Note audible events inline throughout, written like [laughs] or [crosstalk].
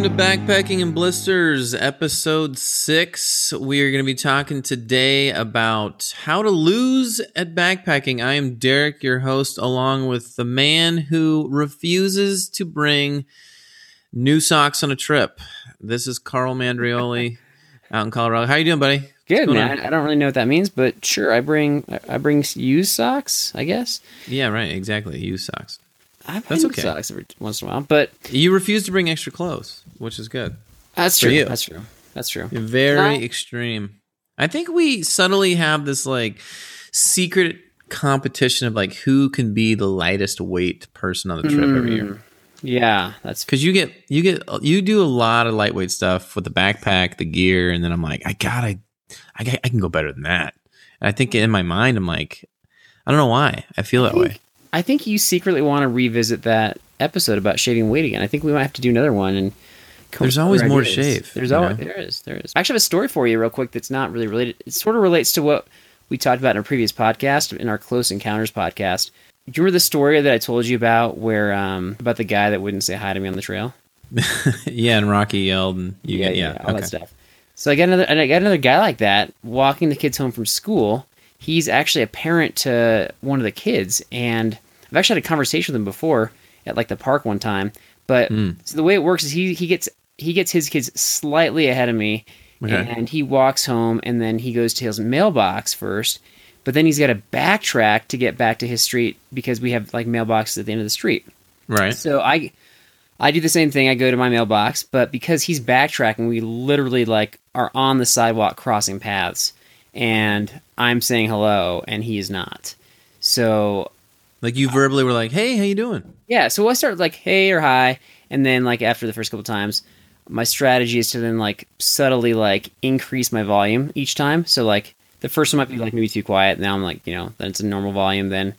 Welcome to Backpacking and Blisters, episode six. We are going to be talking today about how to lose at backpacking. I am Derek, your host, along with the man who refuses to bring new socks on a trip. This is Carl Mandrioli [laughs] out in Colorado. How are you doing, buddy? Good man. on? I don't really know what that means, but sure, I bring I- I bring used socks. I guess Yeah, right. Exactly. Used socks. I That's okay. socks every once in a while, but You refuse to bring extra clothes, which is good. that's true. you. That's true. That's true. You're very Not- extreme. I think we subtly have this like secret competition of like who can be the lightest weight person on the trip every year. Mm. Yeah, that's Because you get you get you do a lot of lightweight stuff with the backpack, the gear, and then I'm like, I gotta, I I can go better than that. And I think in my mind, I'm like, I don't know why I feel that way. I think you secretly want to revisit that episode about shaving weight again. I think we might have to do another one and There's always more to shave, There's always know? there is there is. I actually have a story for you real quick that's not really related. It sort of relates to what we talked about in a previous podcast in our Close Encounters podcast. Do you remember the story that I told you about where um about the guy that wouldn't say hi to me on the trail? [laughs] yeah, and Rocky yelled, and you yeah, get yeah, yeah, all okay. that stuff. So I got another, and I got another guy like that walking the kids home from school. He's actually a parent to one of the kids, and I've actually had a conversation with him before at like the park one time. But Hmm. so the way it works is he he gets he gets his kids slightly ahead of me, Okay. and he walks home, and then he goes to his mailbox first. But then he's got to backtrack to get back to his street because we have like mailboxes at the end of the street. right. So I I do the same thing. I go to my mailbox, but because he's backtracking, we literally like are on the sidewalk crossing paths, and I'm saying hello, and he's not. So Like you verbally were like, "Hey, how you doing?" yeah, so I start like hey or hi, and then like after the first couple times, my strategy is to then like subtly like increase my volume each time. So like the first one might be like maybe too quiet. Now I'm like you know then it's a normal volume. Then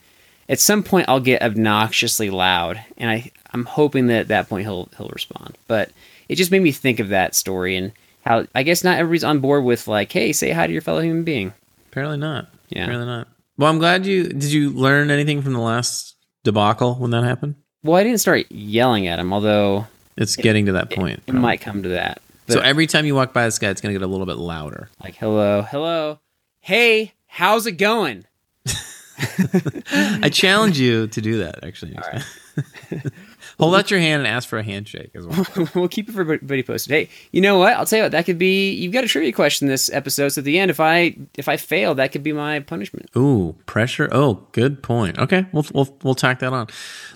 at some point I'll get obnoxiously loud, and I I'm hoping that at that point he'll he'll respond. But it just made me think of that story and how I guess not everybody's on board with like hey say hi to your fellow human being. Apparently not. Yeah. Apparently not. Well, I'm glad you did. You learn anything from the last debacle when that happened? Well, I didn't start yelling at him, although It's getting to that point. it probably. might come to that. So every time you walk by this guy, it's gonna get a little bit louder. Like, hello, hello. Hey, how's it going? [laughs] I challenge you to do that. Actually. [laughs] hold out your hand and ask for a handshake as well. [laughs] we'll keep it for everybody posted. Hey, you know what? I'll tell you what. That could be. You've got a trivia question this episode. So at the end, if I if I fail, that could be my punishment. Ooh, pressure. Oh, good point. Okay, we'll we'll we'll tack that on.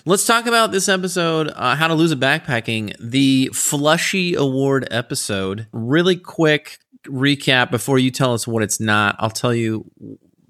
Let's talk about this episode, uh, how to lose a backpacking, the Flushy Award episode. Really quick recap before you tell us what it's not. I'll tell you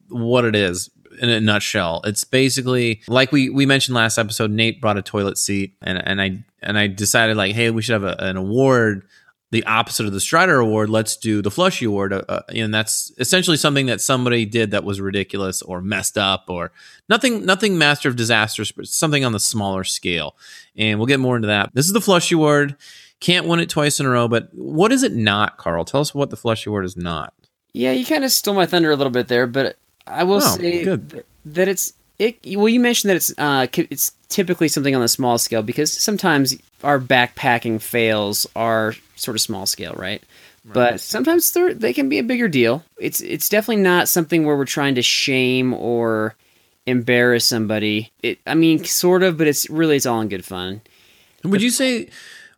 what it is in a nutshell. It's basically like we we mentioned last episode. Nate brought a toilet seat, and and I and I decided like, hey, we should have a, an award. The opposite of the Strider Award, let's do the Flushy Award, uh, uh, and that's essentially something that somebody did that was ridiculous or messed up or nothing, nothing master of disasters, but something on the smaller scale. And we'll get more into that. This is the Flushy Award. Can't win it twice in a row, but what is it not, Carl? Tell us what the Flushy Award is not. Yeah, you kind of stole my thunder a little bit there, but I will Oh, say good. that it's it. Well, you mentioned that it's uh it's typically something on the small scale because sometimes our backpacking fails are sort of small scale, right? But sometimes they're, they can be a bigger deal. It's it's definitely not something where we're trying to shame or embarrass somebody. It I mean sort of, but it's really it's all in good fun. Would you say?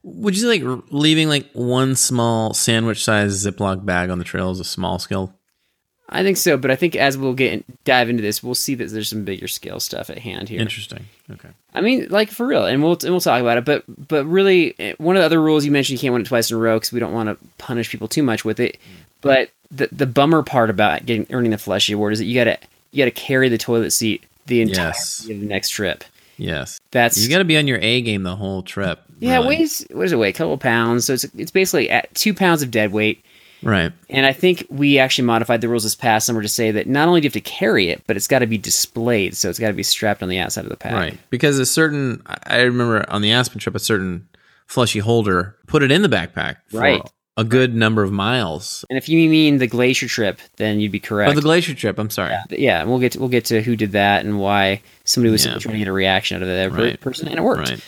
Would you say like leaving like one small sandwich size Ziploc bag on the trail is a small skill? I think so, but I think as we'll get dive into this, we'll see that there's some bigger scale stuff at hand here. Interesting. Okay. I mean, like for real, and we'll and we'll talk about it. But but really, eh, one of the other rules you mentioned, you can't win it twice in a row because we don't want to punish people too much with it. But the the bummer part about getting earning the flushy award is that you gotta you gotta carry the toilet seat the entire Yes. of the next trip. Yes. That's You got to be on your A game the whole trip. yeah. really. Weighs what does it weigh? A couple pounds. So it's it's basically at two pounds of dead weight. Right. And I think we actually modified the rules this past summer to say that not only do you have to carry it, but it's got to be displayed. So it's got to be strapped on the outside of the pack. Right. Because a certain, I- remember on the Aspen trip, a certain flushy holder put it in the backpack for Right. a good number of miles. And if you mean the glacier trip, then you'd be correct. Oh, the glacier trip. I'm sorry. yeah, and we'll get to, we'll get to who did that and why somebody was Yeah. trying to get a reaction out of that Right. person, and it worked. Right.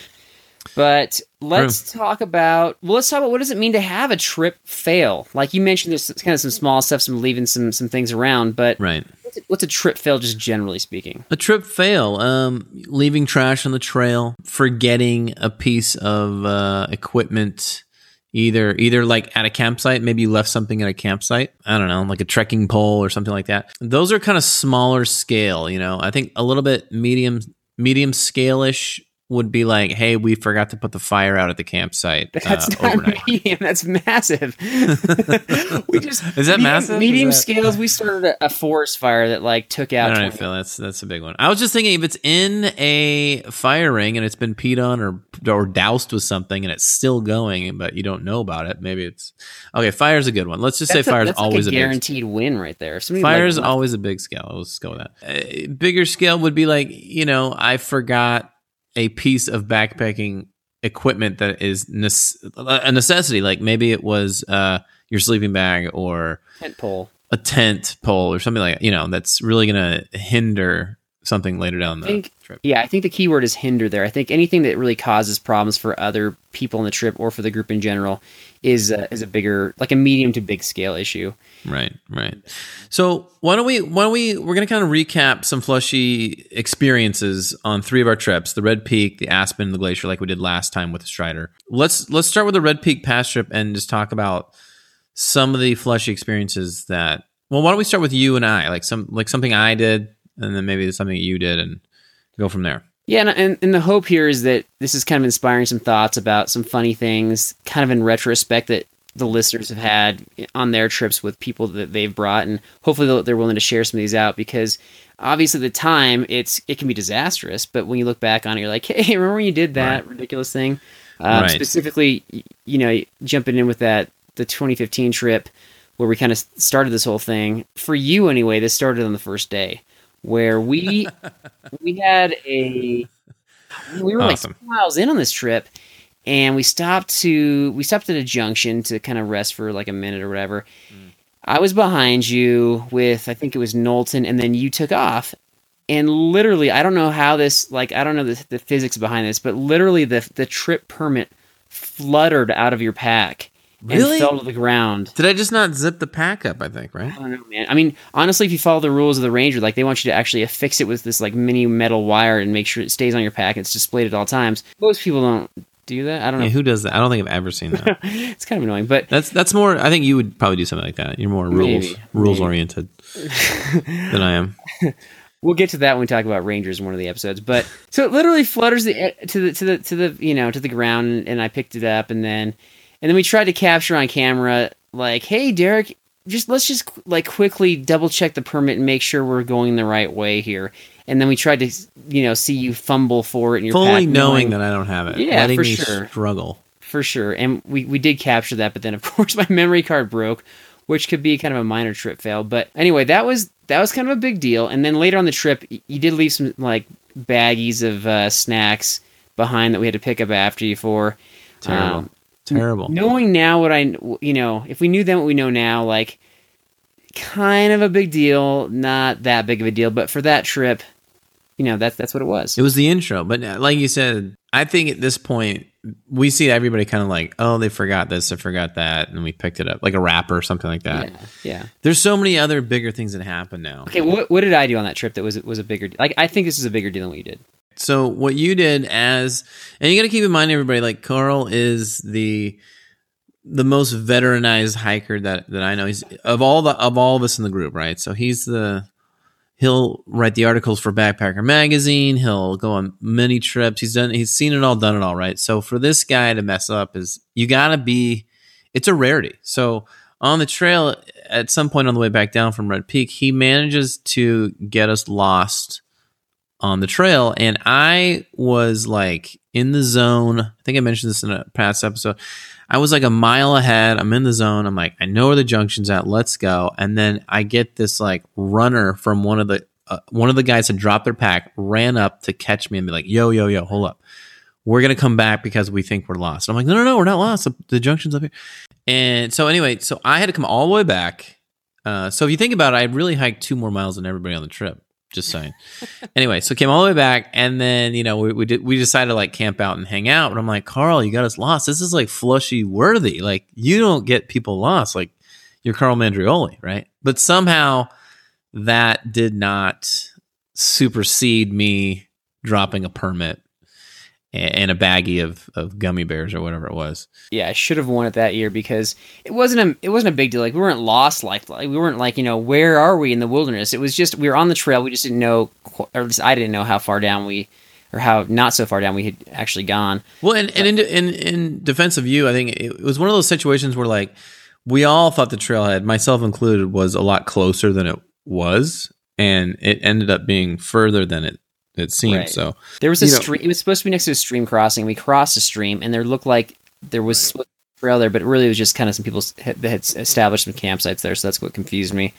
But let's talk about well, let's talk about what does it mean to have a trip fail? Like you mentioned, there's kind of some small stuff, some leaving some some things around, but Right. what's, a, what's a trip fail, just generally speaking? A trip fail. Um, leaving trash on the trail, forgetting a piece of uh, equipment, either either like at a campsite. Maybe you left something at a campsite. I don't know, like a trekking pole or something like that. Those are kind of smaller scale. You know, I think a little bit medium medium scale ish would be like, hey, we forgot to put the fire out at the campsite That's uh, not overnight. [laughs] medium. That's massive. [laughs] we just Is that medium, massive? Medium that- scales. We started a, forest fire that like took out. I don't know, 20 Phil. That's that's a big one. I was just thinking if it's in a fire ring and it's been peed on or or doused with something and it's still going, but you don't know about it, maybe it's okay. Fire's a good one. Let's just that's say a, fire's always like a, a big. guaranteed win right there. Somebody, Fire's like, always a big scale. Let's go with that. A bigger scale would be like you know I forgot a piece of backpacking equipment that is nece- a necessity. Like maybe it was uh, your sleeping bag or tent pole. a tent pole or something like that, you know that's really going to hinder something later down the think- trip. Yeah, I think the key word is hinder there. I think anything that really causes problems for other people on the trip or for the group in general is a, is a bigger, like a medium to big scale issue. Right, right. So why don't we why don't we we're going to kind of recap some Flushy experiences on three of our trips: the Red Peak, the Aspen, and the Glacier, like we did last time with the Strider. Let's let's start with the Red Peak Pass trip and just talk about some of the Flushy experiences that. Well, why don't we start with you and I, like some like something I did, and then maybe there's something you did, and go from there. Yeah, and, and, and the hope here is that this is kind of inspiring some thoughts about some funny things, kind of in retrospect that the listeners have had on their trips with people that they've brought, and hopefully they're willing to share some of these out because obviously at the time it's it can be disastrous, but when you look back on it, you're like, [laughs] hey, remember when you did that ridiculous thing? Um, Right. Specifically, you know, jumping in with that the 2015 trip where we kind of started this whole thing for you anyway. This started on the first day where we [laughs] we had a we were Awesome. like miles in on this trip and we stopped to we stopped at a junction to kind of rest for like a minute or whatever. Mm. I was behind you with i think it was knowlton and then you took off and literally i don't know how this like i don't know the, the physics behind this but literally the the trip permit fluttered out of your pack Really? and fell to the ground Did I just not zip the pack up? I think right. I don't know, man. I mean, honestly, if you follow the rules of the ranger, like they want you to actually affix it with this like mini metal wire and make sure it stays on your pack. and It's displayed at all times. Most people don't do that. I don't know. Yeah, who does that? I don't think I've ever seen that. [laughs] it's kind of annoying, but That's that's more. I think you would probably do something like that. You're more rules Maybe, rules maybe. oriented [laughs] than I am. [laughs] we'll get to that when we talk about rangers in one of the episodes. But so it literally flutters the to the to the to the you know to the ground, and I picked it up, and then and then we tried to capture on camera like, hey, Derek. Just let's just like quickly double check the permit and make sure we're going the right way here. And then we tried to, you know, see you fumble for it in your Fully knowing that I don't have it, Yeah, letting for me sure. struggle. for sure. And we, we did capture that, but then of [laughs] course my memory card broke, which could be kind of a minor trip fail. But anyway, that was that was kind of a big deal. And then later on the trip, you did leave some like baggies of uh, snacks behind that we had to pick up after you for. Terrible, Um, terrible. knowing now what I you know, if we knew then what we know now, like kind of a big deal, not that big of a deal, but for that trip, you know, that's that's what it was. It was the intro, but uh, like you said, I think at this point, we see everybody kind of like, oh, they forgot this, they forgot that, and we picked it up like a wrapper or something like that. Yeah, yeah. There's so many other bigger things that happen now. Okay, what what did I do on that trip that was was a bigger like I think this is a bigger deal than what you did. So what you did as, and you got to keep in mind, everybody, like Carl is the the most veteranized hiker that that I know. He's of all the of all of us in the group, right? So he's the he'll write the articles for Backpacker Magazine. He'll go on many trips. He's done. He's seen it all, done it all, right? So for this guy to mess up is you got to be. It's a rarity. So on the trail, at some point on the way back down from Red Peak, he manages to get us lost on the trail, and I was like in the zone. I think I mentioned this in a past episode. I was like a mile ahead. I'm in the zone. I'm like, I know where the junction's at. Let's go. And then I get this like runner from one of the uh, one of the guys had dropped their pack, ran up to catch me and be like, "Yo, yo, yo, hold up, we're gonna come back because we think we're lost." I'm like, "No, no, no, we're not lost. The, the junction's up here." And so anyway, so I had to come all the way back. Uh, so if you think about it, I really hiked two more miles than everybody on the trip. Just saying. anyway, so came all the way back, and then you know we we, did, we decided to like camp out and hang out. But I'm like, Carl, you got us lost. This is like flushy worthy. Like you don't get people lost. Like you're Carl Mandrioli, right? But somehow that did not supersede me dropping a permit and a baggie of, of gummy bears or whatever it was. Yeah, I should have won it that year because it wasn't a it wasn't a big deal. Like we weren't lost like, like we weren't like you know where are we in the wilderness. It was just we were on the trail. We just didn't know, or at least I didn't know how far down we or how not so far down we had actually gone. Well, and, and in, in in defense of you, I think it was one of those situations where like we all thought the trailhead, myself included, was a lot closer than it was, and it ended up being further than it it seemed Right. so. There was a know- stream. It was supposed to be next to a stream crossing. We crossed a stream, and there looked like there was supposed to be a trail there, but really it was just kind of some people had- that had established some campsites there. So that's what confused me.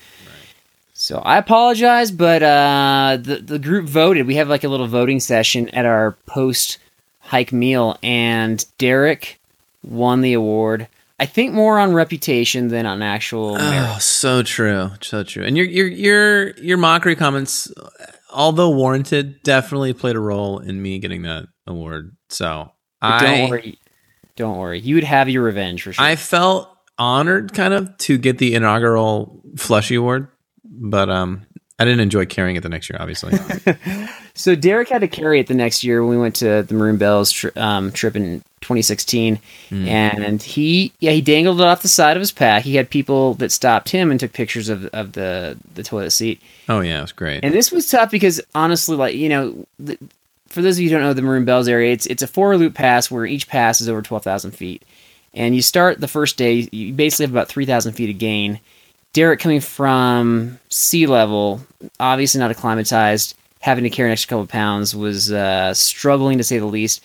So I apologize, but uh, the the group voted. We have like a little voting session at our post hike meal, and Derek won the award. I think more on reputation than on actual merit. Oh, so true, so true. And your your your your mockery comments, although warranted, definitely played a role in me getting that award. So But I don't worry, don't worry. You would have your revenge for sure. I felt honored, kind of, to get the inaugural Flushy Award, but um, I didn't enjoy carrying it the next year, obviously. [laughs] So Derek had to carry it the next year when we went to the Maroon Bells tri- um, trip in 2016, and he yeah he dangled it off the side of his pack. He had people that stopped him and took pictures of of the the toilet seat. oh yeah, it was great. And this was tough because honestly, like you know, the, for those of you who don't know the Maroon Bells area, it's it's a four loop pass where each pass is over 12,000 feet, and you start the first day. You basically have about 3,000 feet of gain. Derek coming from sea level, obviously not acclimatized, having to carry an extra couple pounds was uh, struggling to say the least.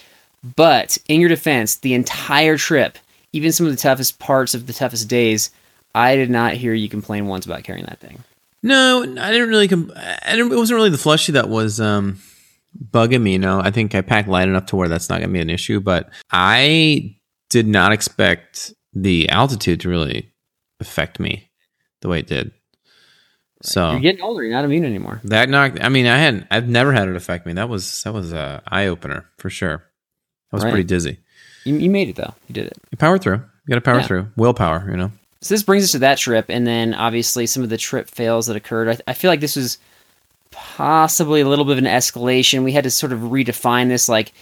But in your defense, the entire trip, even some of the toughest parts of the toughest days, I did not hear you complain once about carrying that thing. No, I didn't really. Com- I didn't, it wasn't really the flushy that was um, bugging me. No, I think I packed light enough to where that's not going to be an issue. But I did not expect the altitude to really affect me the way it did. So You're getting older. You're not immune anymore. that knocked. I mean, I hadn't. I've never had it affect me. That was that was a eye opener for sure. I was Right. pretty dizzy. You, you made it though. You did it. You power through. You got to power Yeah. through. Willpower. You know. So this brings us to that trip, and then obviously some of the trip fails that occurred. I, I feel like this was possibly a little bit of an escalation. We had to sort of redefine this, like,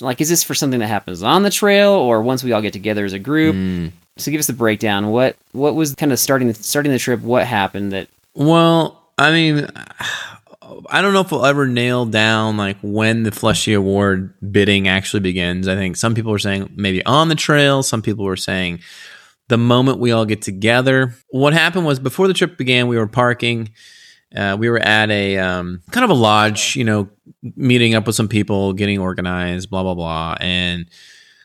like is this for something that happens on the trail, or once we all get together as a group? Mm. So give us the breakdown. What what was kind of starting starting the trip? What happened that? Well, I mean, I don't know if we'll ever nail down like when the Flushy Award bidding actually begins. I think some people are saying maybe on the trail. Some people were saying the moment we all get together. What happened was before the trip began, we were parking. Uh, we were at a um, kind of a lodge, you know, meeting up with some people, getting organized, blah blah blah. And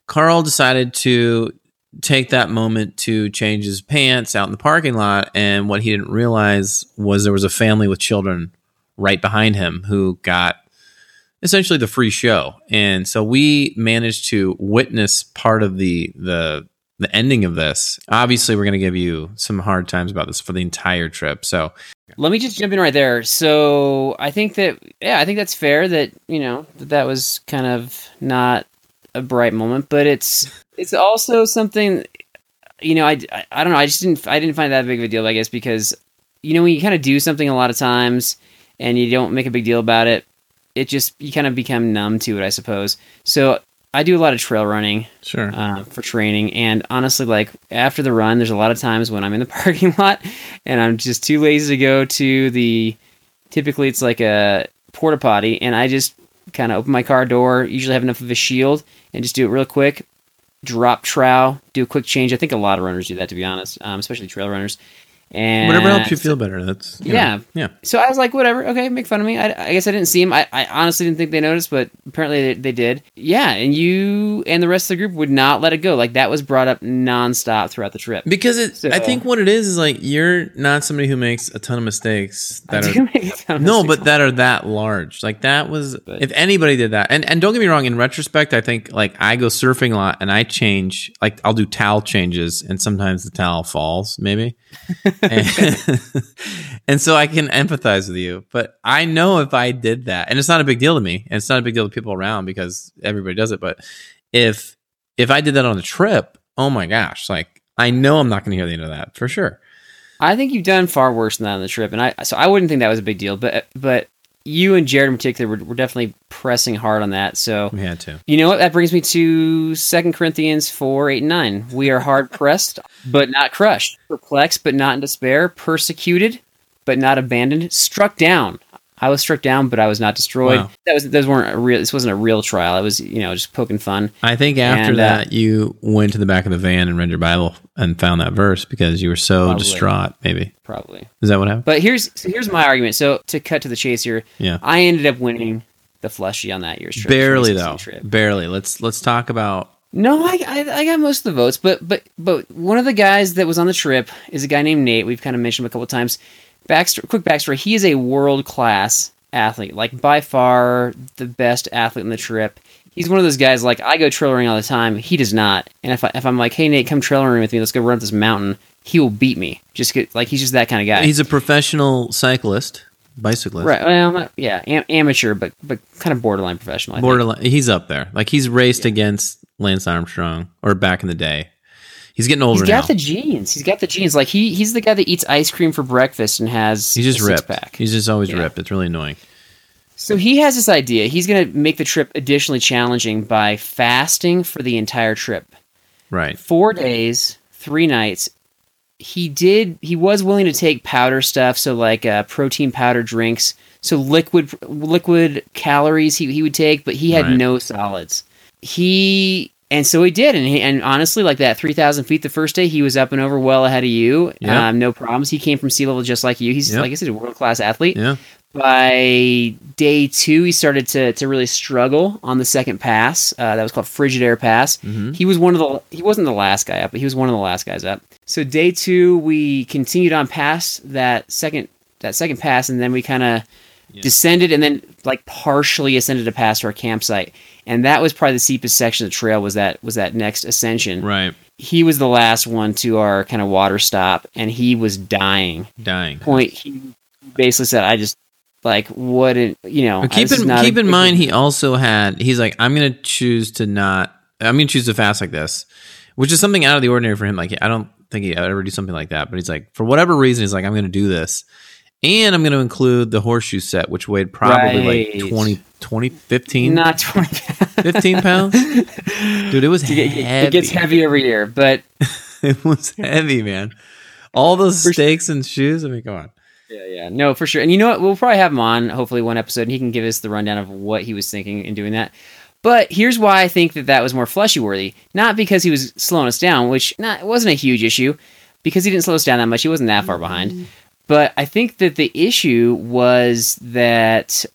Carl decided to take that moment to change his pants out in the parking lot. And what he didn't realize was there was a family with children right behind him who got essentially the free show. And so we managed to witness part of the the the ending of this. Obviously, we're going to give you some hard times about this for the entire trip. So Let me just jump in right there. So I think that yeah, I think that's fair. That you know that that was kind of not a bright moment, but it's it's also something. You know, I, I, I don't know. I just didn't I didn't find that big of a deal. I guess because you know when you kind of do something a lot of times and you don't make a big deal about it, it just you kind of become numb to it. I suppose. So I do a lot of trail running Sure. uh, for training. And honestly, like after the run, there's a lot of times when I'm in the [laughs] parking lot and I'm just too lazy to go to the. Typically, it's like a porta potty, and I just kind of open my car door. Usually, have enough of a shield and just do it real quick. Drop trow, do a quick change. I think a lot of runners do that, to be honest, um, especially trail runners. And Whatever helps you feel better. That's you know, Yeah. yeah. so I was like, whatever, okay, make fun of me. I, I guess I didn't see him. I, I honestly didn't think they noticed, but apparently they, they did. Yeah, and you and the rest of the group would not let it go. Like that was brought up nonstop throughout the trip. Because it, So- I think what it is is like you're not somebody who makes a ton of mistakes that I are do [laughs] make a ton of no, mistakes. but that are that large. Like that was But- if anybody did that. And and don't get me wrong, in retrospect, I think like I go surfing a lot and I change like I'll do towel changes and sometimes the towel falls, maybe. [laughs] [laughs] and, so I can empathize with you. But I know if I did that, and it's not a big deal to me, and it's not a big deal to people around because everybody does it, but if if I did that on a trip, oh my gosh, like I know I'm not gonna hear the end of that for sure. I think you've done far worse than that on the trip, and I so I wouldn't think that was a big deal. But but you and Jared in particular were, were definitely pressing hard on that. So We had to. you know what? That brings me to Second Corinthians four eight and nine. We are hard pressed, but not crushed, perplexed, but not in despair, persecuted, but not abandoned, struck down. I was struck down, but I was not destroyed. Wow. That was those weren't a real. This wasn't a real trial. It was you know just poking fun. I think after And, uh, that, you went to the back of the van and read your Bible and found that verse because you were so Probably. distraught. Maybe Probably. is that what happened? But here's so here's my argument. So to cut to the chase here, Yeah, I ended up winning the flushy on that year's trip. barely though. trip. Barely. Let's let's talk about. No, I, I I got most of the votes, but but but one of the guys that was on the trip is a guy named Nate. We've kind of mentioned him a couple times. Backstory, quick backstory: he is a world class athlete, like by far the best athlete on the trip. He's one of those guys like I go trailering all the time. He does not. And if I, if I'm like, hey Nate, come trailering with me, let's go run up this mountain. He will beat me. Just get like he's just that kind of guy. He's a professional cyclist, bicyclist. right. Well, not, yeah, am, amateur, but but kind of borderline professional. I think. Borderline. He's up there. Like he's raced against Lance Armstrong or back in the day. He's getting older He's got now. the genes. He's got the genes. Like he he's the guy that eats ice cream for breakfast and has He's just ripped. six-pack. He's just always Yeah. ripped. It's really annoying. So he has this idea. He's going to make the trip additionally challenging by fasting for the entire trip. Right. Four days, three nights. He did. He was willing to take powder stuff, so like uh, protein powder drinks, so liquid liquid calories he he would take, but he had Right. no solids. He and so he did, and he, and honestly, like that three thousand feet the first day, he was up and over well ahead of you. Yeah. Um, no problems. He came from sea level just like you. He's Yep. like I said, a world class athlete Yeah. by day two, he started to, to really struggle on the second pass. Uh, that was called Frigid Air Pass. Mhm. He was one of the he wasn't the last guy up, but he was one of the last guys up. So day two, we continued on past that second that second pass, and then we kind of descended and then like partially ascended a pass to our campsite. And that was probably the steepest section of the trail was that was that next ascension. Right. He was the last one to our kind of water stop, and he was dying Dying. point he basically said i just like wouldn't you know But keep in keep a- in mind he also had he's like I'm gonna choose to not I'm gonna choose to fast like this, which is something out of the ordinary for him. Like I don't think he ever do something like that, but he's like for whatever reason he's like I'm gonna do this, and I'm gonna include the horseshoe set, which weighed probably Right. like 20, 20 15, not 20 15 pounds. Dude, it was [laughs] it, heavy. it gets heavy every year but [laughs] It was heavy, man. All those For- stakes and shoes. I mean, come on. yeah yeah no for sure and you know what we'll probably have him on hopefully one episode and he can give us the rundown of what he was thinking in doing that but here's why i think that that was more flushy worthy not because he was slowing us down which not it wasn't a huge issue because he didn't slow us down that much he wasn't that far behind mm. But i think that the issue was that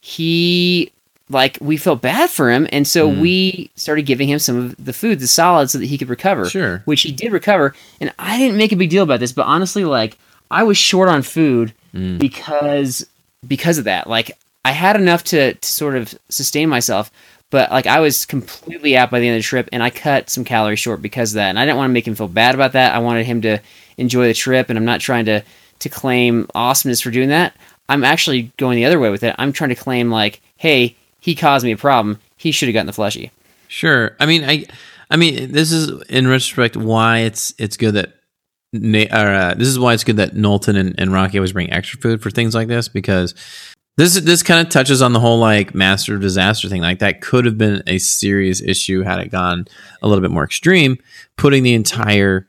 he like we felt bad for him and so Mm. we started giving him some of the food the solids so that he could recover Sure. which he did recover and i didn't make a big deal about this but honestly like i was short on food Mm. because because of that like i had enough to, to sort of sustain myself but like i was completely out by the end of the trip and i cut some calories short because of that and i didn't want to make him feel bad about that i wanted him to enjoy the trip and i'm not trying to to claim awesomeness for doing that i'm actually going the other way with it i'm trying to claim like hey he caused me a problem he should have gotten the flushy Sure. I mean, I, I mean, this is in retrospect why it's it's good that. Na- or, uh, this is why it's good that Knowlton and, and Rocky always bring extra food for things like this because this this kind of touches on the whole like master of disaster thing. Like that could have been a serious issue had it gone a little bit more extreme, putting the entire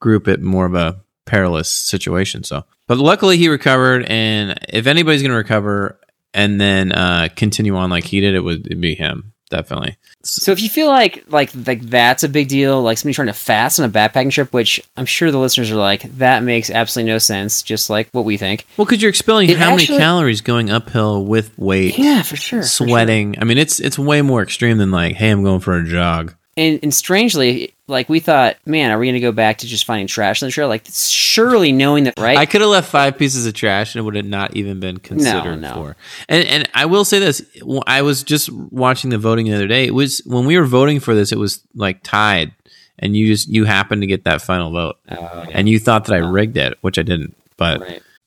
group at more of a perilous situation. So, but luckily he recovered, and if anybody's going to recover and then uh, continue on like he did, it would it'd be him definitely. So if you feel like like like that's a big deal, like somebody trying to fast on a backpacking trip, which I'm sure the listeners are like, that makes absolutely no sense, just like what we think. Well, because you're expelling It how actually- many calories going uphill with weight, Yeah, for sure. for sure. sweating. I mean, it's it's way more extreme than like, hey, I'm going for a jog. And, and strangely, like we thought, man, are we going to go back to just finding trash on the trail? Like, surely knowing that, right? I could have left five pieces of trash and it would have not even been considered no. for. And and I will say this: I was just watching the voting the other day. It was when we were voting for this, it was like tied, and you just you happened to get that final vote, Oh, and you thought that I uh-huh. rigged it, which I didn't. But right.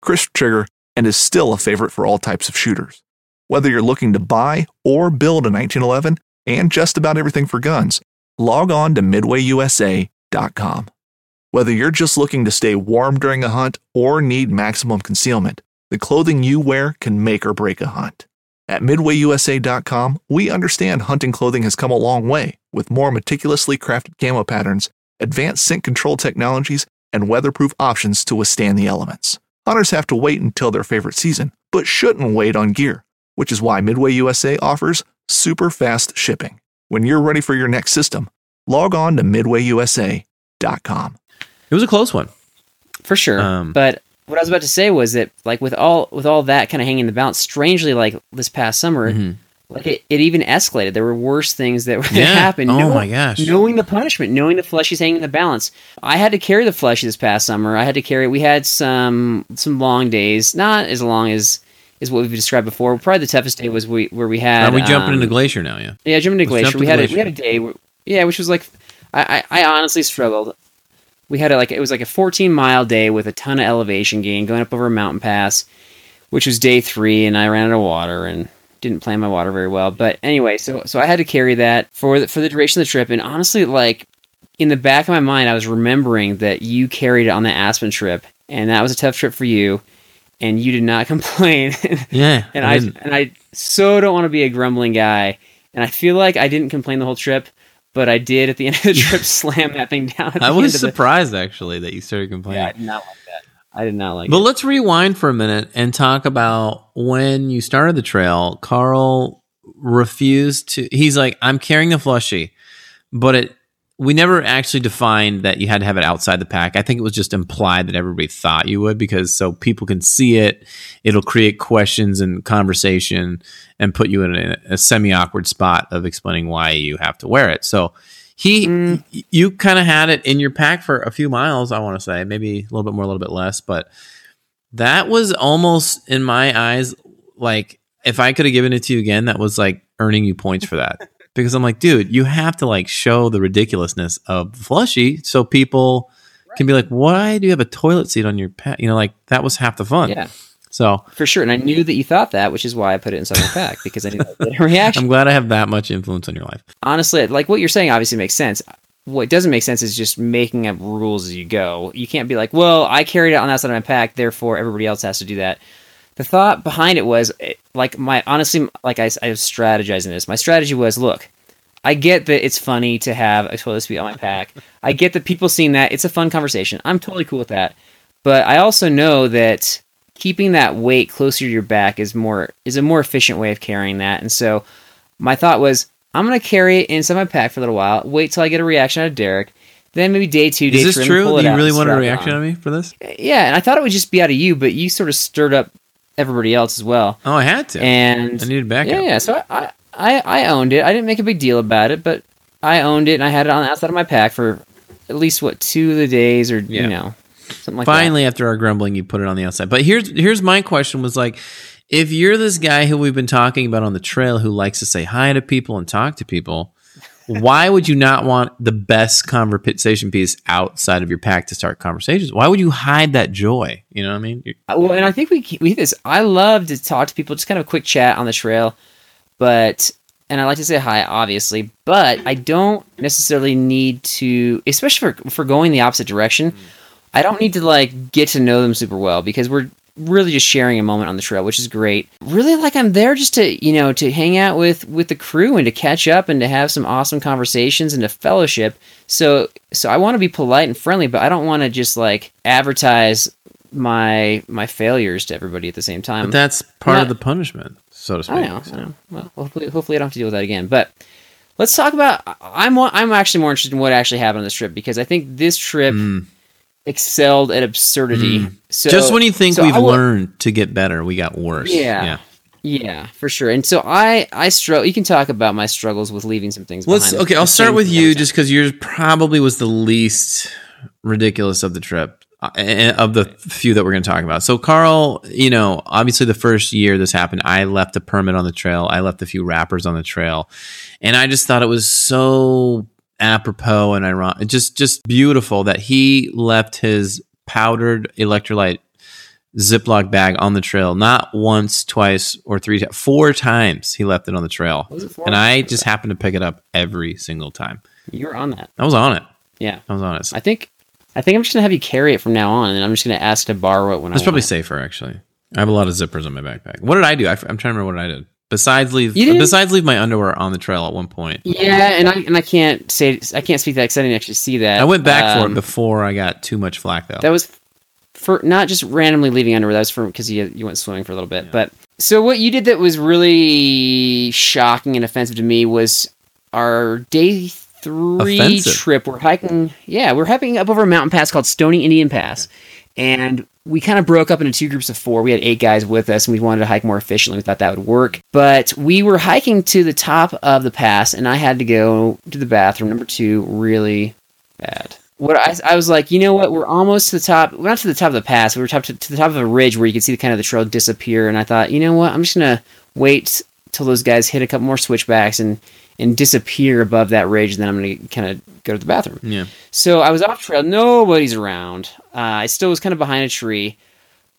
crisp trigger, and is still a favorite for all types of shooters. Whether you're looking to buy or build a 1911 and just about everything for guns, log on to midwayusa.com. Whether you're just looking to stay warm during a hunt or need maximum concealment, the clothing you wear can make or break a hunt. At midwayusa.com, we understand hunting clothing has come a long way with more meticulously crafted camo patterns, advanced scent control technologies, and weatherproof options to withstand the elements. Hunters have to wait until their favorite season, but shouldn't wait on gear, which is why Midway USA offers super fast shipping. When you're ready for your next system, log on to midwayusa.com. it was a close one. for sure. Um, but what I was about to say was that, like, with all with all that kind of hanging in the balance, strangely, like this past summer, Mhm. Like it, it even escalated. There were worse things that, [laughs] that Yeah. happened. Oh Know- my gosh. Knowing the punishment, knowing the flushies hanging in the balance. I had to carry the flushy this past summer. I had to carry. We had some some long days, not as long as is what we've described before. Probably the toughest day was we where we had. Are we jumping um, into Glacier now? Yeah. yeah, jumping into Let's glacier. to We had a, we had a day, where, yeah, which was like, I, I, I honestly struggled. We had a, like it was like a 14 mile day with a ton of elevation gain going up over a mountain pass, which was day three, and I ran out of water and didn't plan my water very well. But anyway, so so I had to carry that for the, for the duration of the trip, and honestly, like in the back of my mind, I was remembering that you carried it on the Aspen trip, and that was a tough trip for you, and you did not [laughs] complain. Yeah. [laughs] and I didn't. and I so don't want to be a grumbling guy, and I feel like I didn't complain the whole trip, but I did at the end of the [laughs] trip slam that thing down. I was of the- surprised actually that you started complaining. Yeah, not like that. I did not like But it. let's rewind for a minute and talk about when you started the trail. Carl refused to. He's like, "I'm carrying the flushy," but it. We never actually defined that you had to have it outside the pack. I think it was just implied that everybody thought you would because so people can see it. It'll create questions and conversation and put you in a, a semi awkward spot of explaining why you have to wear it. So he, Mm. you kind of had it in your pack for a few miles. I want to say maybe a little bit more, a little bit less, but that was almost in my eyes like if I could have given it to you again, that was like earning you points for that. [laughs] because I'm like, dude, you have to like show the ridiculousness of flushy so people can be like, why do you have a toilet seat on your pack? You know, like that was half the fun. Yeah, So for sure. And I knew that you thought that, which is why I put it inside my pack because I knew that would get a reaction. I'm glad I have that much influence on your life. honestly, like what you're saying obviously makes sense. What doesn't make sense is just making up rules as you go. You can't be like, well, I carried it on that side of my pack, therefore everybody else has to do that. The thought behind it was, eh, like, my honestly, like I, I was strategizing this. My strategy was, look, I get that it's funny to have a toilet seat on my pack. I get that people seeing that it's a fun conversation. I'm totally cool with that. But I also know that keeping that weight closer to your back is more is a more efficient way of carrying that. And so my thought was I'm gonna carry it inside my pack for a little while, wait till I get a reaction out of Derek. Then maybe day two, day Is this true? Do you really want a reaction on. on me for this? Yeah, and I thought it would just be out of you, but you sort of stirred up everybody else as well. Oh, I had to. And I needed backup. yeah, yeah. So I, I, I owned it. I didn't make a big deal about it, but I owned it and I had it on the outside of my pack for at least what two of the days or Yeah. you know something like Finally, after our grumbling, you put it on the outside. But here's here's my question: was like, if you're this guy who we've been talking about on the trail who likes to say hi to people and talk to people, [laughs] why would you not want the best conversation piece outside of your pack to start conversations? Why would you hide that joy? You know what I mean? You're- uh, Well, and I think we we this. I love to talk to people, just kind of a quick chat on the trail, but and I like to say hi, obviously, but I don't necessarily need to, especially for for going the opposite direction. Mm. I don't need to like get to know them super well because we're really just sharing a moment on the trail, which is great. Really like I'm there just to, you know, to hang out with with the crew and to catch up and to have some awesome conversations and to fellowship. So so I want to be polite and friendly, but I don't want to just like advertise my my failures to everybody at the same time. But that's part not- of the punishment, so to speak. I know. I know. Well, hopefully, hopefully, I don't have to deal with that again. But let's talk about. I'm I'm actually more interested in what actually happened on this trip because I think this trip hmm. Excelled at absurdity. So Mm. Just when you think so we've wa- learned to get better, we got worse. Yeah. yeah. yeah, for sure. And so I I struggle. You can talk about my struggles with leaving some things. Let's behind. okay. I'll start with you, just because yours probably was the least ridiculous of the trip, uh, and of the few that we're going to talk about. So, Carl, you know, obviously the first year this happened, I left a permit on the trail. I left a few wrappers on the trail, and I just thought it was so apropos and ironic, just just beautiful that he left his powdered electrolyte Ziploc bag on the trail, not once, twice, or three times, four times he left it on the trail. Was it four? And I just happened to pick it up every single time. You're on that. I was on it. Yeah, I was on it. I think I think I'm just gonna have you carry it from now on, and I'm just gonna ask to borrow it when It's I. probably it. safer actually. I have a lot of zippers on my backpack. What did I do? I, am trying to remember what I did. Besides leave, besides leave my underwear on the trail at one point. Yeah, and I and I can't say I can't speak that because I didn't actually see that. I went back for Um, it before I got too much flack though. That was for not just randomly leaving underwear. That was for because you you went swimming for a little bit. But so what you did that was really shocking and offensive to me was our day three Offensive? trip. We're hiking. Yeah, we're hiking up over a mountain pass called Stony Indian Pass, and we kind of broke up into two groups of four. We had eight guys with us, and we wanted to hike more efficiently. We thought that would work, but we were hiking to the top of the pass, and I had to go to the bathroom. Number two, really bad. What I, I was like, you know what? We're almost to the top. We're not to the top of the pass. We were top to, to the top of a ridge where you could see the kind of the trail disappear. And I thought, you know what? I'm just gonna wait till those guys hit a couple more switchbacks and and disappear above that ridge. And then I'm gonna kind of go to the bathroom. yeah. So I was off trail. Nobody's around. Uh, I still was kind of behind a tree,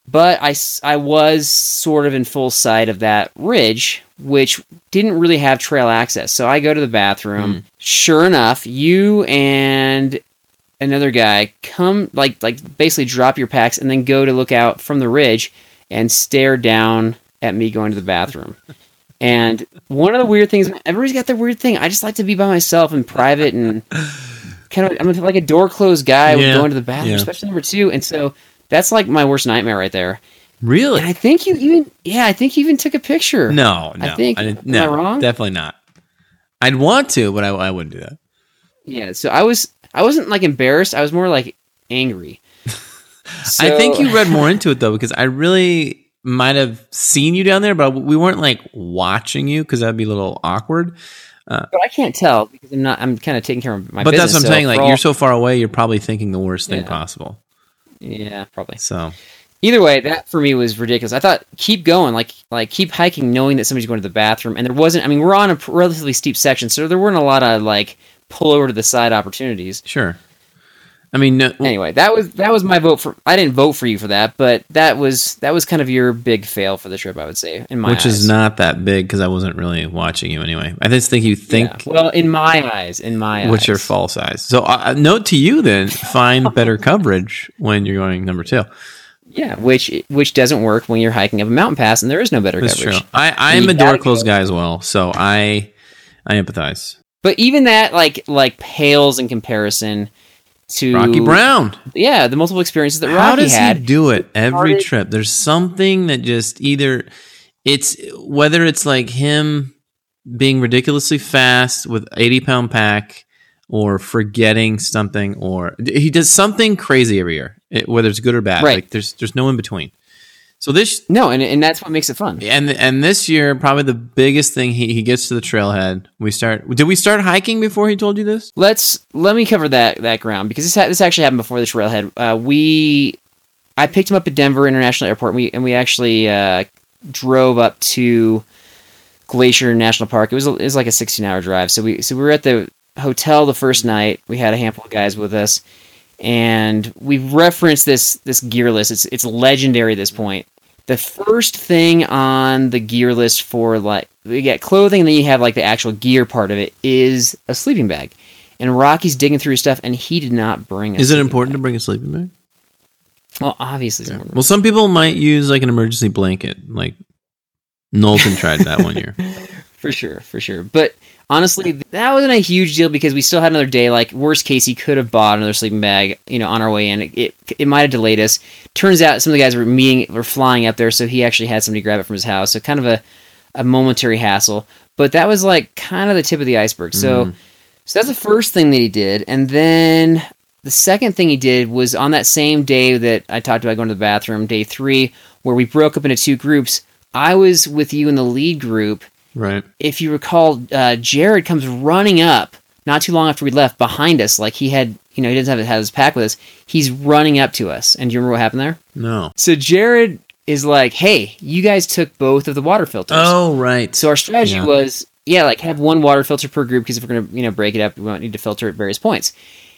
but I, I was sort of in full sight of that ridge, which didn't really have trail access. So I go to the bathroom. Sure enough, you and another guy come like like basically drop your packs and then go to look out from the ridge and stare down at me going to the bathroom. [laughs] And one of the weird things, everybody's got their weird thing. I just like to be by myself in private and kind of, I'm like a door closed guy Yeah, going to the bathroom, yeah. especially number two. And so that's like my worst nightmare right there. Really? And I think you even, yeah, I think you even took a picture. no, no. I think- didn't, am no, I wrong? definitely not. I'd want to, but I, I wouldn't do that. Yeah. So I was, I wasn't like embarrassed. I was more like angry. [laughs] I think you read more into it though, because I really might have seen you down there, but we weren't like watching you because that'd be a little awkward. Uh, but I can't tell because I'm not, I'm kind of taking care of my but business. that's what I'm so saying. Like all- you're so far away, you're probably thinking the worst thing possible. yeah, probably. So either way that for me was ridiculous i thought keep going like like keep hiking knowing that somebody's going to the bathroom and there wasn't i mean we're on a relatively steep section so there weren't a lot of like pull over to the side opportunities sure. I mean, no, Anyway, that was that was my vote for. I didn't vote for you for that, but that was that was kind of your big fail for the trip. I would say in my which eyes. is not that big because I wasn't really watching you anyway. I just think you think Yeah. well in my eyes. In my which eyes. are false eyes. So, uh, note to you then: find [laughs] better coverage when you're going number two. Yeah, which which doesn't work when you're hiking up a mountain pass and there is no better That's coverage. true. I I am a door closed guy as well, so I I empathize. But even that like like pales in comparison to Rocky Brown. Yeah, the multiple experiences that Rocky How does had. he do it every started- trip? There's something that just either it's whether it's like him being ridiculously fast with 80 pound pack or forgetting something or he does something crazy every year, it- whether it's good or bad. Right. Like there's there's no in between. So this no, and and that's what makes it fun. and and this year probably the biggest thing he, he gets to the trailhead. We start. Did we start hiking before he told you this? Let's let me cover that that ground because this ha- this actually happened before the trailhead. Uh, we I picked him up at Denver International Airport. And we and we actually uh, drove up to Glacier National Park. It was it was like a sixteen hour drive. So we so we were at the hotel the first night. We had a handful of guys with us, and we've referenced this this gear list. It's it's legendary at this point. The first thing on the gear list for like you get clothing, and then you have like the actual gear part of it is a sleeping bag. And Rocky's digging through his stuff, and he did not bring. A Is it important to bring a sleeping bag? Well, obviously, it's important. Well, some people might use like an emergency blanket. Like Knowlton tried that one year. [laughs] for sure, for sure. But honestly, that wasn't a huge deal because we still had another day. Like worst case, he could have bought another sleeping bag, you know, on our way in. It it, it might have delayed us. Turns out some of the guys were meeting, were flying up there, so he actually had somebody grab it from his house. So kind of a a momentary hassle. But that was like kind of the tip of the iceberg. So mm-hmm. so that's the first thing that he did, and then the second thing he did was on that same day that I talked about going to the bathroom, day three, where we broke up into two groups. I was with you in the lead group. Right. If you recall, uh, Jared comes running up not too long after we left behind us, like he had, you know, he doesn't have, have his pack with us. He's running up to us, and do you remember what happened there? No. So Jared is like, "Hey, you guys took both of the water filters." Oh, right. So our strategy Yeah. was, yeah, like have one water filter per group because if we're gonna, you know, break it up, we won't need to filter at various points.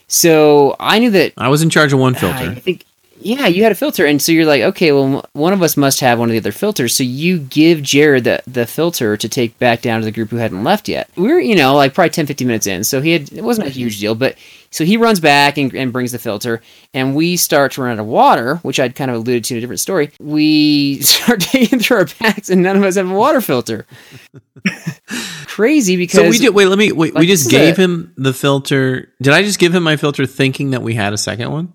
So I knew that. I was in charge of one filter. I think, yeah, you had a filter, and so you're like, okay, well, one of us must have one of the other filters. So you give Jared the the filter to take back down to the group who hadn't left yet. We were, you know, like probably 10, 15 minutes in, so he had it wasn't a huge deal, but so he runs back and, and brings the filter, and we start to run out of water, which I'd kind of alluded to in a different story. We [laughs] start taking through our packs, and none of us have a water filter. [laughs] Crazy because So we did. Wait, let me. Wait, we just gave a- him the filter. Did I just give him my filter, thinking that we had a second one?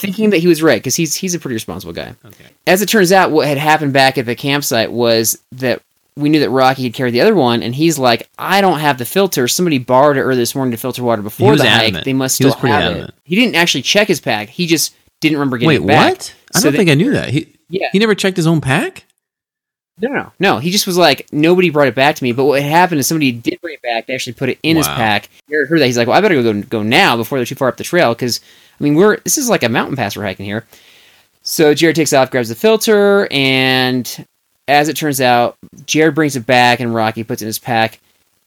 Thinking that he was right because he's he's a pretty responsible guy. Okay. As it turns out, what had happened back at the campsite was that we knew that Rocky had carried the other one, and he's like, "I don't have the filter. Somebody borrowed it earlier this morning to filter water before the hike. They must He still have adamant. it." He didn't actually check his pack. He just didn't remember getting Wait, it back. what? I So don't that- think I knew that. He Yeah. he never checked his own pack. No, no, no. He just was like, nobody brought it back to me. But what had happened is somebody did bring it back. They actually put it in his Wow. pack. Jared heard that. He's like, well, I better go go now before they're too far up the trail. Because I mean, we're this is like a mountain pass we're hiking here. So Jared takes off, grabs the filter, and as it turns out, Jared brings it back, and Rocky puts it in his pack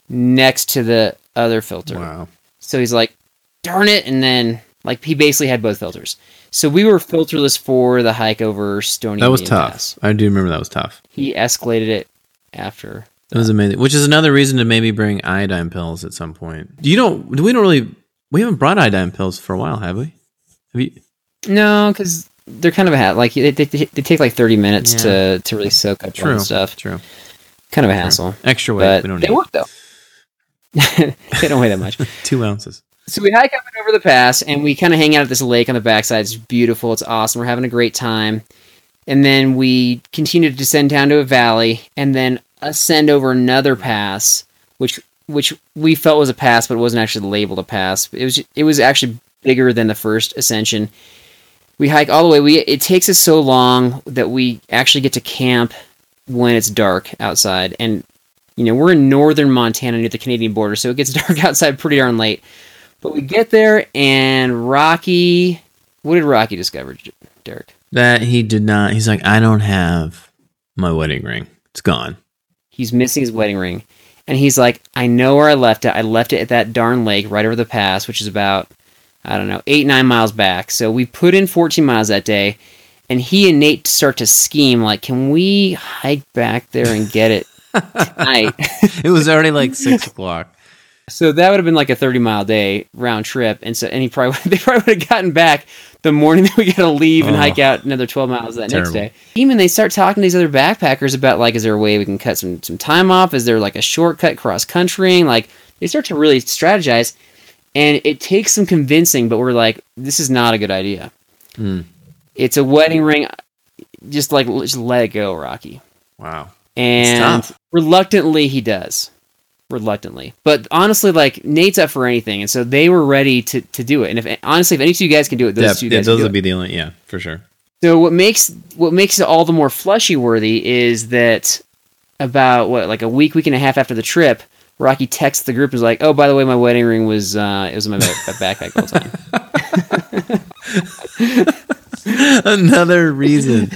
next to the other filter. Wow. So he's like, darn it. And then, like, he basically had both filters. So we were filterless for the hike over Stoney That was Indian tough. Pass. I do remember that was tough. He escalated it after. That was amazing. Which is another reason to maybe bring iodine pills at some point. Do you don't. We don't really. We haven't brought iodine pills for a while, have we? You? No, because they're kind of a hat. Like, they, they, they take like 30 minutes Yeah. to, to really soak up True. stuff. True. Kind of a hassle. Extra weight. But we don't they need work, though. [laughs] they don't weigh that much. [laughs] two ounces. So we hike up and over the pass, and we kind of hang out at this lake on the backside. It's beautiful. It's awesome. We're having a great time. And then we continue to descend down to a valley, and then ascend over another pass, which which we felt was a pass, but it wasn't actually labeled a pass. It was it was actually bigger than the first ascension. We hike all the way. We it takes us so long that we actually get to camp when it's dark outside, and you know we're in northern Montana near the Canadian border, so it gets [laughs] dark outside pretty darn late. But we get there, and Rocky. What did Rocky discover, Derek? That he did not. He's like, I don't have my wedding ring. It's gone. He's missing his wedding ring. And he's like, I know where I left it. I left it at that darn lake right over the pass, which is about, I don't know, eight, nine miles back. So we put in 14 miles that day, and he and Nate start to scheme like, can we hike back there and get it tonight? [laughs] it was already like [laughs] six o'clock. so that would have been like a 30 mile day round trip, and so and he probably [laughs] they probably would have gotten back the morning that we got to leave and Oh. hike out another 12 miles that next Terrible. day. Even they start talking to these other backpackers about like, is there a way we can cut some some time off? Is there like a shortcut cross country? Like they start to really strategize, and it takes some convincing. But we're like, this is not a good idea. Hmm. It's a wedding ring. Just like just let it go, Rocky. Wow. And reluctantly, he does. Reluctantly, but honestly, like Nate's up for anything, and so they were ready to, to do it. And if honestly, if any two guys can do it, those Yeah, two yeah, guys those would be the only. Yeah, for sure. So what makes what makes it all the more flushy worthy is that about what like a week, week and a half after the trip, Rocky texts the group is like, "Oh, by the way, my wedding ring was uh, it was in my backpack all the time." [laughs] Another reason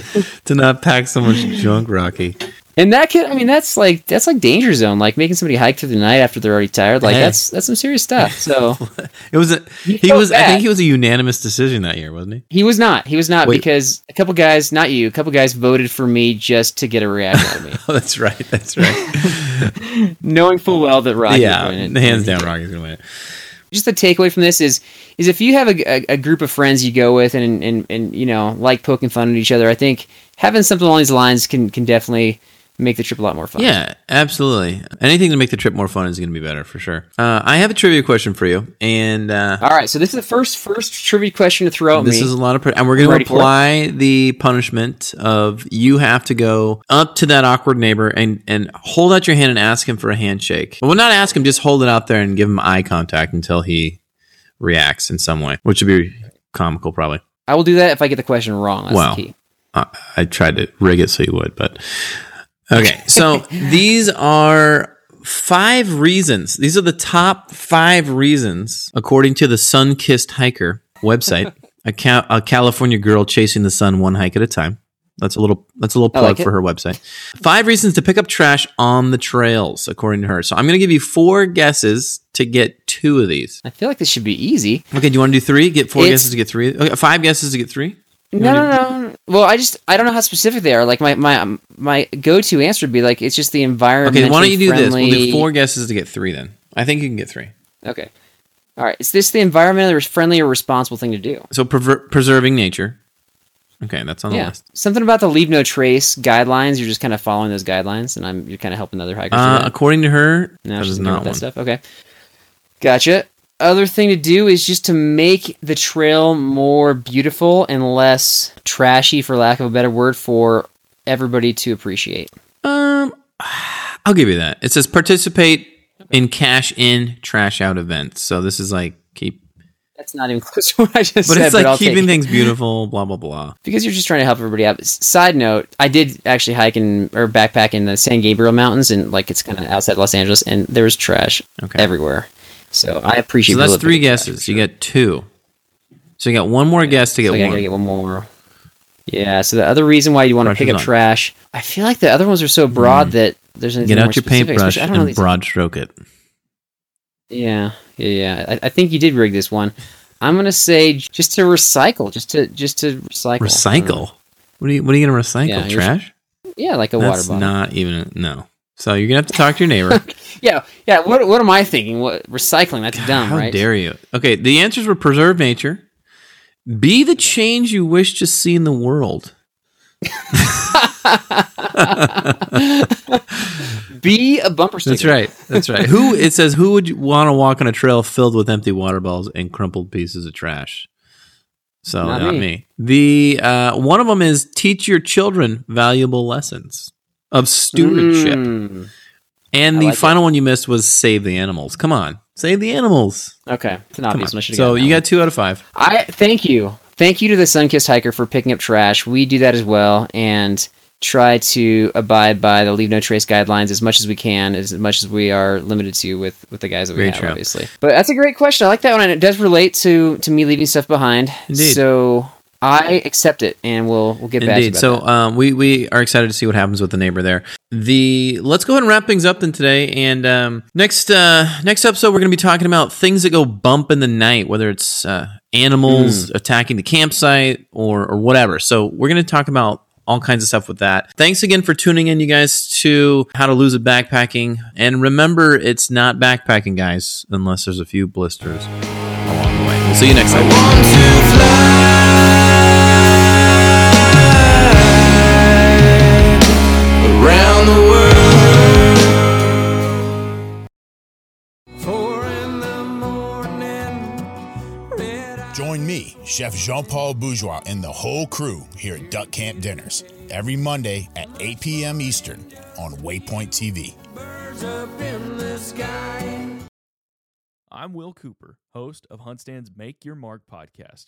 to not pack so much junk, Rocky. And that could, I mean, that's like that's like danger zone, like making somebody hike through the night after they're already tired. Like Hey. that's that's some serious stuff. So [laughs] It was a he was I think he was a unanimous decision that year, wasn't he? he was not, he was not Wait. because a couple guys, not you, a couple guys voted for me just to get a reaction out of me, [laughs] Oh, that's right. That's right. [laughs] knowing full well that Rocky. yeah, would win it. hands down, Rocky's gonna win it. just the takeaway from this is is if you have a, a, a group of friends you go with and, and and you know like poking fun at each other, I think having something along these lines can can definitely make the trip a lot more fun. Yeah, absolutely. Anything to make the trip more fun is going to be better for sure. Uh, I have a trivia question for you, and uh, All right, so this is the first first trivia question to throw at this me. is a lot of, pre- and we're going to ready for it? apply the punishment of you have to go up to that awkward neighbor and and hold out your hand and ask him for a handshake. Well, not ask him, just hold it out there and give him eye contact until he reacts in some way, which would be comical, probably. I will do that if I get the question wrong. That's key. I, I tried to rig it so you would, but okay. So [laughs] these are five reasons. These are the top five reasons, according to the Sun Kissed Hiker website. [laughs] a, ca- a California girl chasing the sun one hike at a time. That's a little. That's a little plug like for her website. Five reasons to pick up trash on the trails, according to her. So I'm going to give you four guesses to get two of these. I feel like this should be easy. Okay, do you want to do three? Get four It's- guesses to get three. Okay, five guesses to get three. No, no, no. Well, I just I don't know how specific they are. Like my my my go to answer would be like it's just the environment. Okay, why don't you do this? We'll do four guesses to get three then. I think you can get three. Okay. All right. Is this the environmentally friendly or responsible thing to do? So prever- preserving nature. Okay, that's on the Yeah. list. Something about the leave no trace guidelines. You're just kind of following those guidelines, and I'm you're kind of helping other hikers. Uh, according to her, No, she's not that one. stuff. Okay. Gotcha. Other thing to do is just to make the trail more beautiful and less trashy, for lack of a better word, for everybody to appreciate. Um, I'll give you that. It says participate in cache in, trash out events. So this is like keep, That's not even [laughs] close to what I just said. but said. it's like I'll take keeping things beautiful. Blah blah blah. because you're just trying to help everybody out. Side note: I did actually hike in or backpack in the San Gabriel Mountains, and like it's kind of outside Los Angeles, and there was trash Okay. everywhere. So I appreciate. So that's three guesses. for You sure. get two. So you got one more guess to get So I gotta get one more. Yeah. So the other reason why you want to pick up trash, I feel like the other ones are so broad that there's anything Mm. Get more out your specific, paintbrush and broad stroke it. Yeah, yeah, yeah. I, I think you did rig this one. I'm gonna say just to recycle, just to just to recycle. Recycle. What are you? What are you gonna recycle? Yeah, trash? Yeah, like a That's water bottle. not even no. So you're gonna have to talk to your neighbor. [laughs] Yeah, yeah. What what am I thinking? What recycling? That's dumb, How right? dare you? Okay, the answers were preserve nature, be the change you wish to see in the world. [laughs] Be a bumper sticker. That's right. That's right. who it says who would want to walk on a trail filled with empty water bottles and crumpled pieces of trash? So Not not, me. me. The uh, one of them is teach your children valuable lessons of stewardship, Mm, and the like it. final one you missed was save the animals. Come on, save the animals. okay, it's an obvious on. one. So you got two out of five. I thank you, thank you to the Sunkissed hiker for picking up trash. We do that as well, and try to abide by the leave no trace guidelines as much as we can, as much as we are limited to with with the guys that we Very have, true. obviously. But that's a great question. I like that one, and it does relate to to me leaving stuff behind. Indeed. So I accept it, and we'll we'll get back to you Indeed. So um, we we are excited to see what happens with the neighbor there. The let's go ahead and wrap things up then today. And um, next uh, next episode, we're going to be talking about things that go bump in the night, whether it's uh, animals attacking the campsite or or whatever. So we're going to talk about all kinds of stuff with that. Thanks again for tuning in, you guys, to how to lose a backpacking. And remember, it's not backpacking, guys, unless there's a few blisters along the way. We'll see you next time. Around the world. Join me, Chef Jean Paul Bourgeois, and the whole crew here at Duck Camp Dinners every Monday at 8 p.m. Eastern on Waypoint TV. I'm Will Cooper, host of Huntstand's Make Your Mark podcast.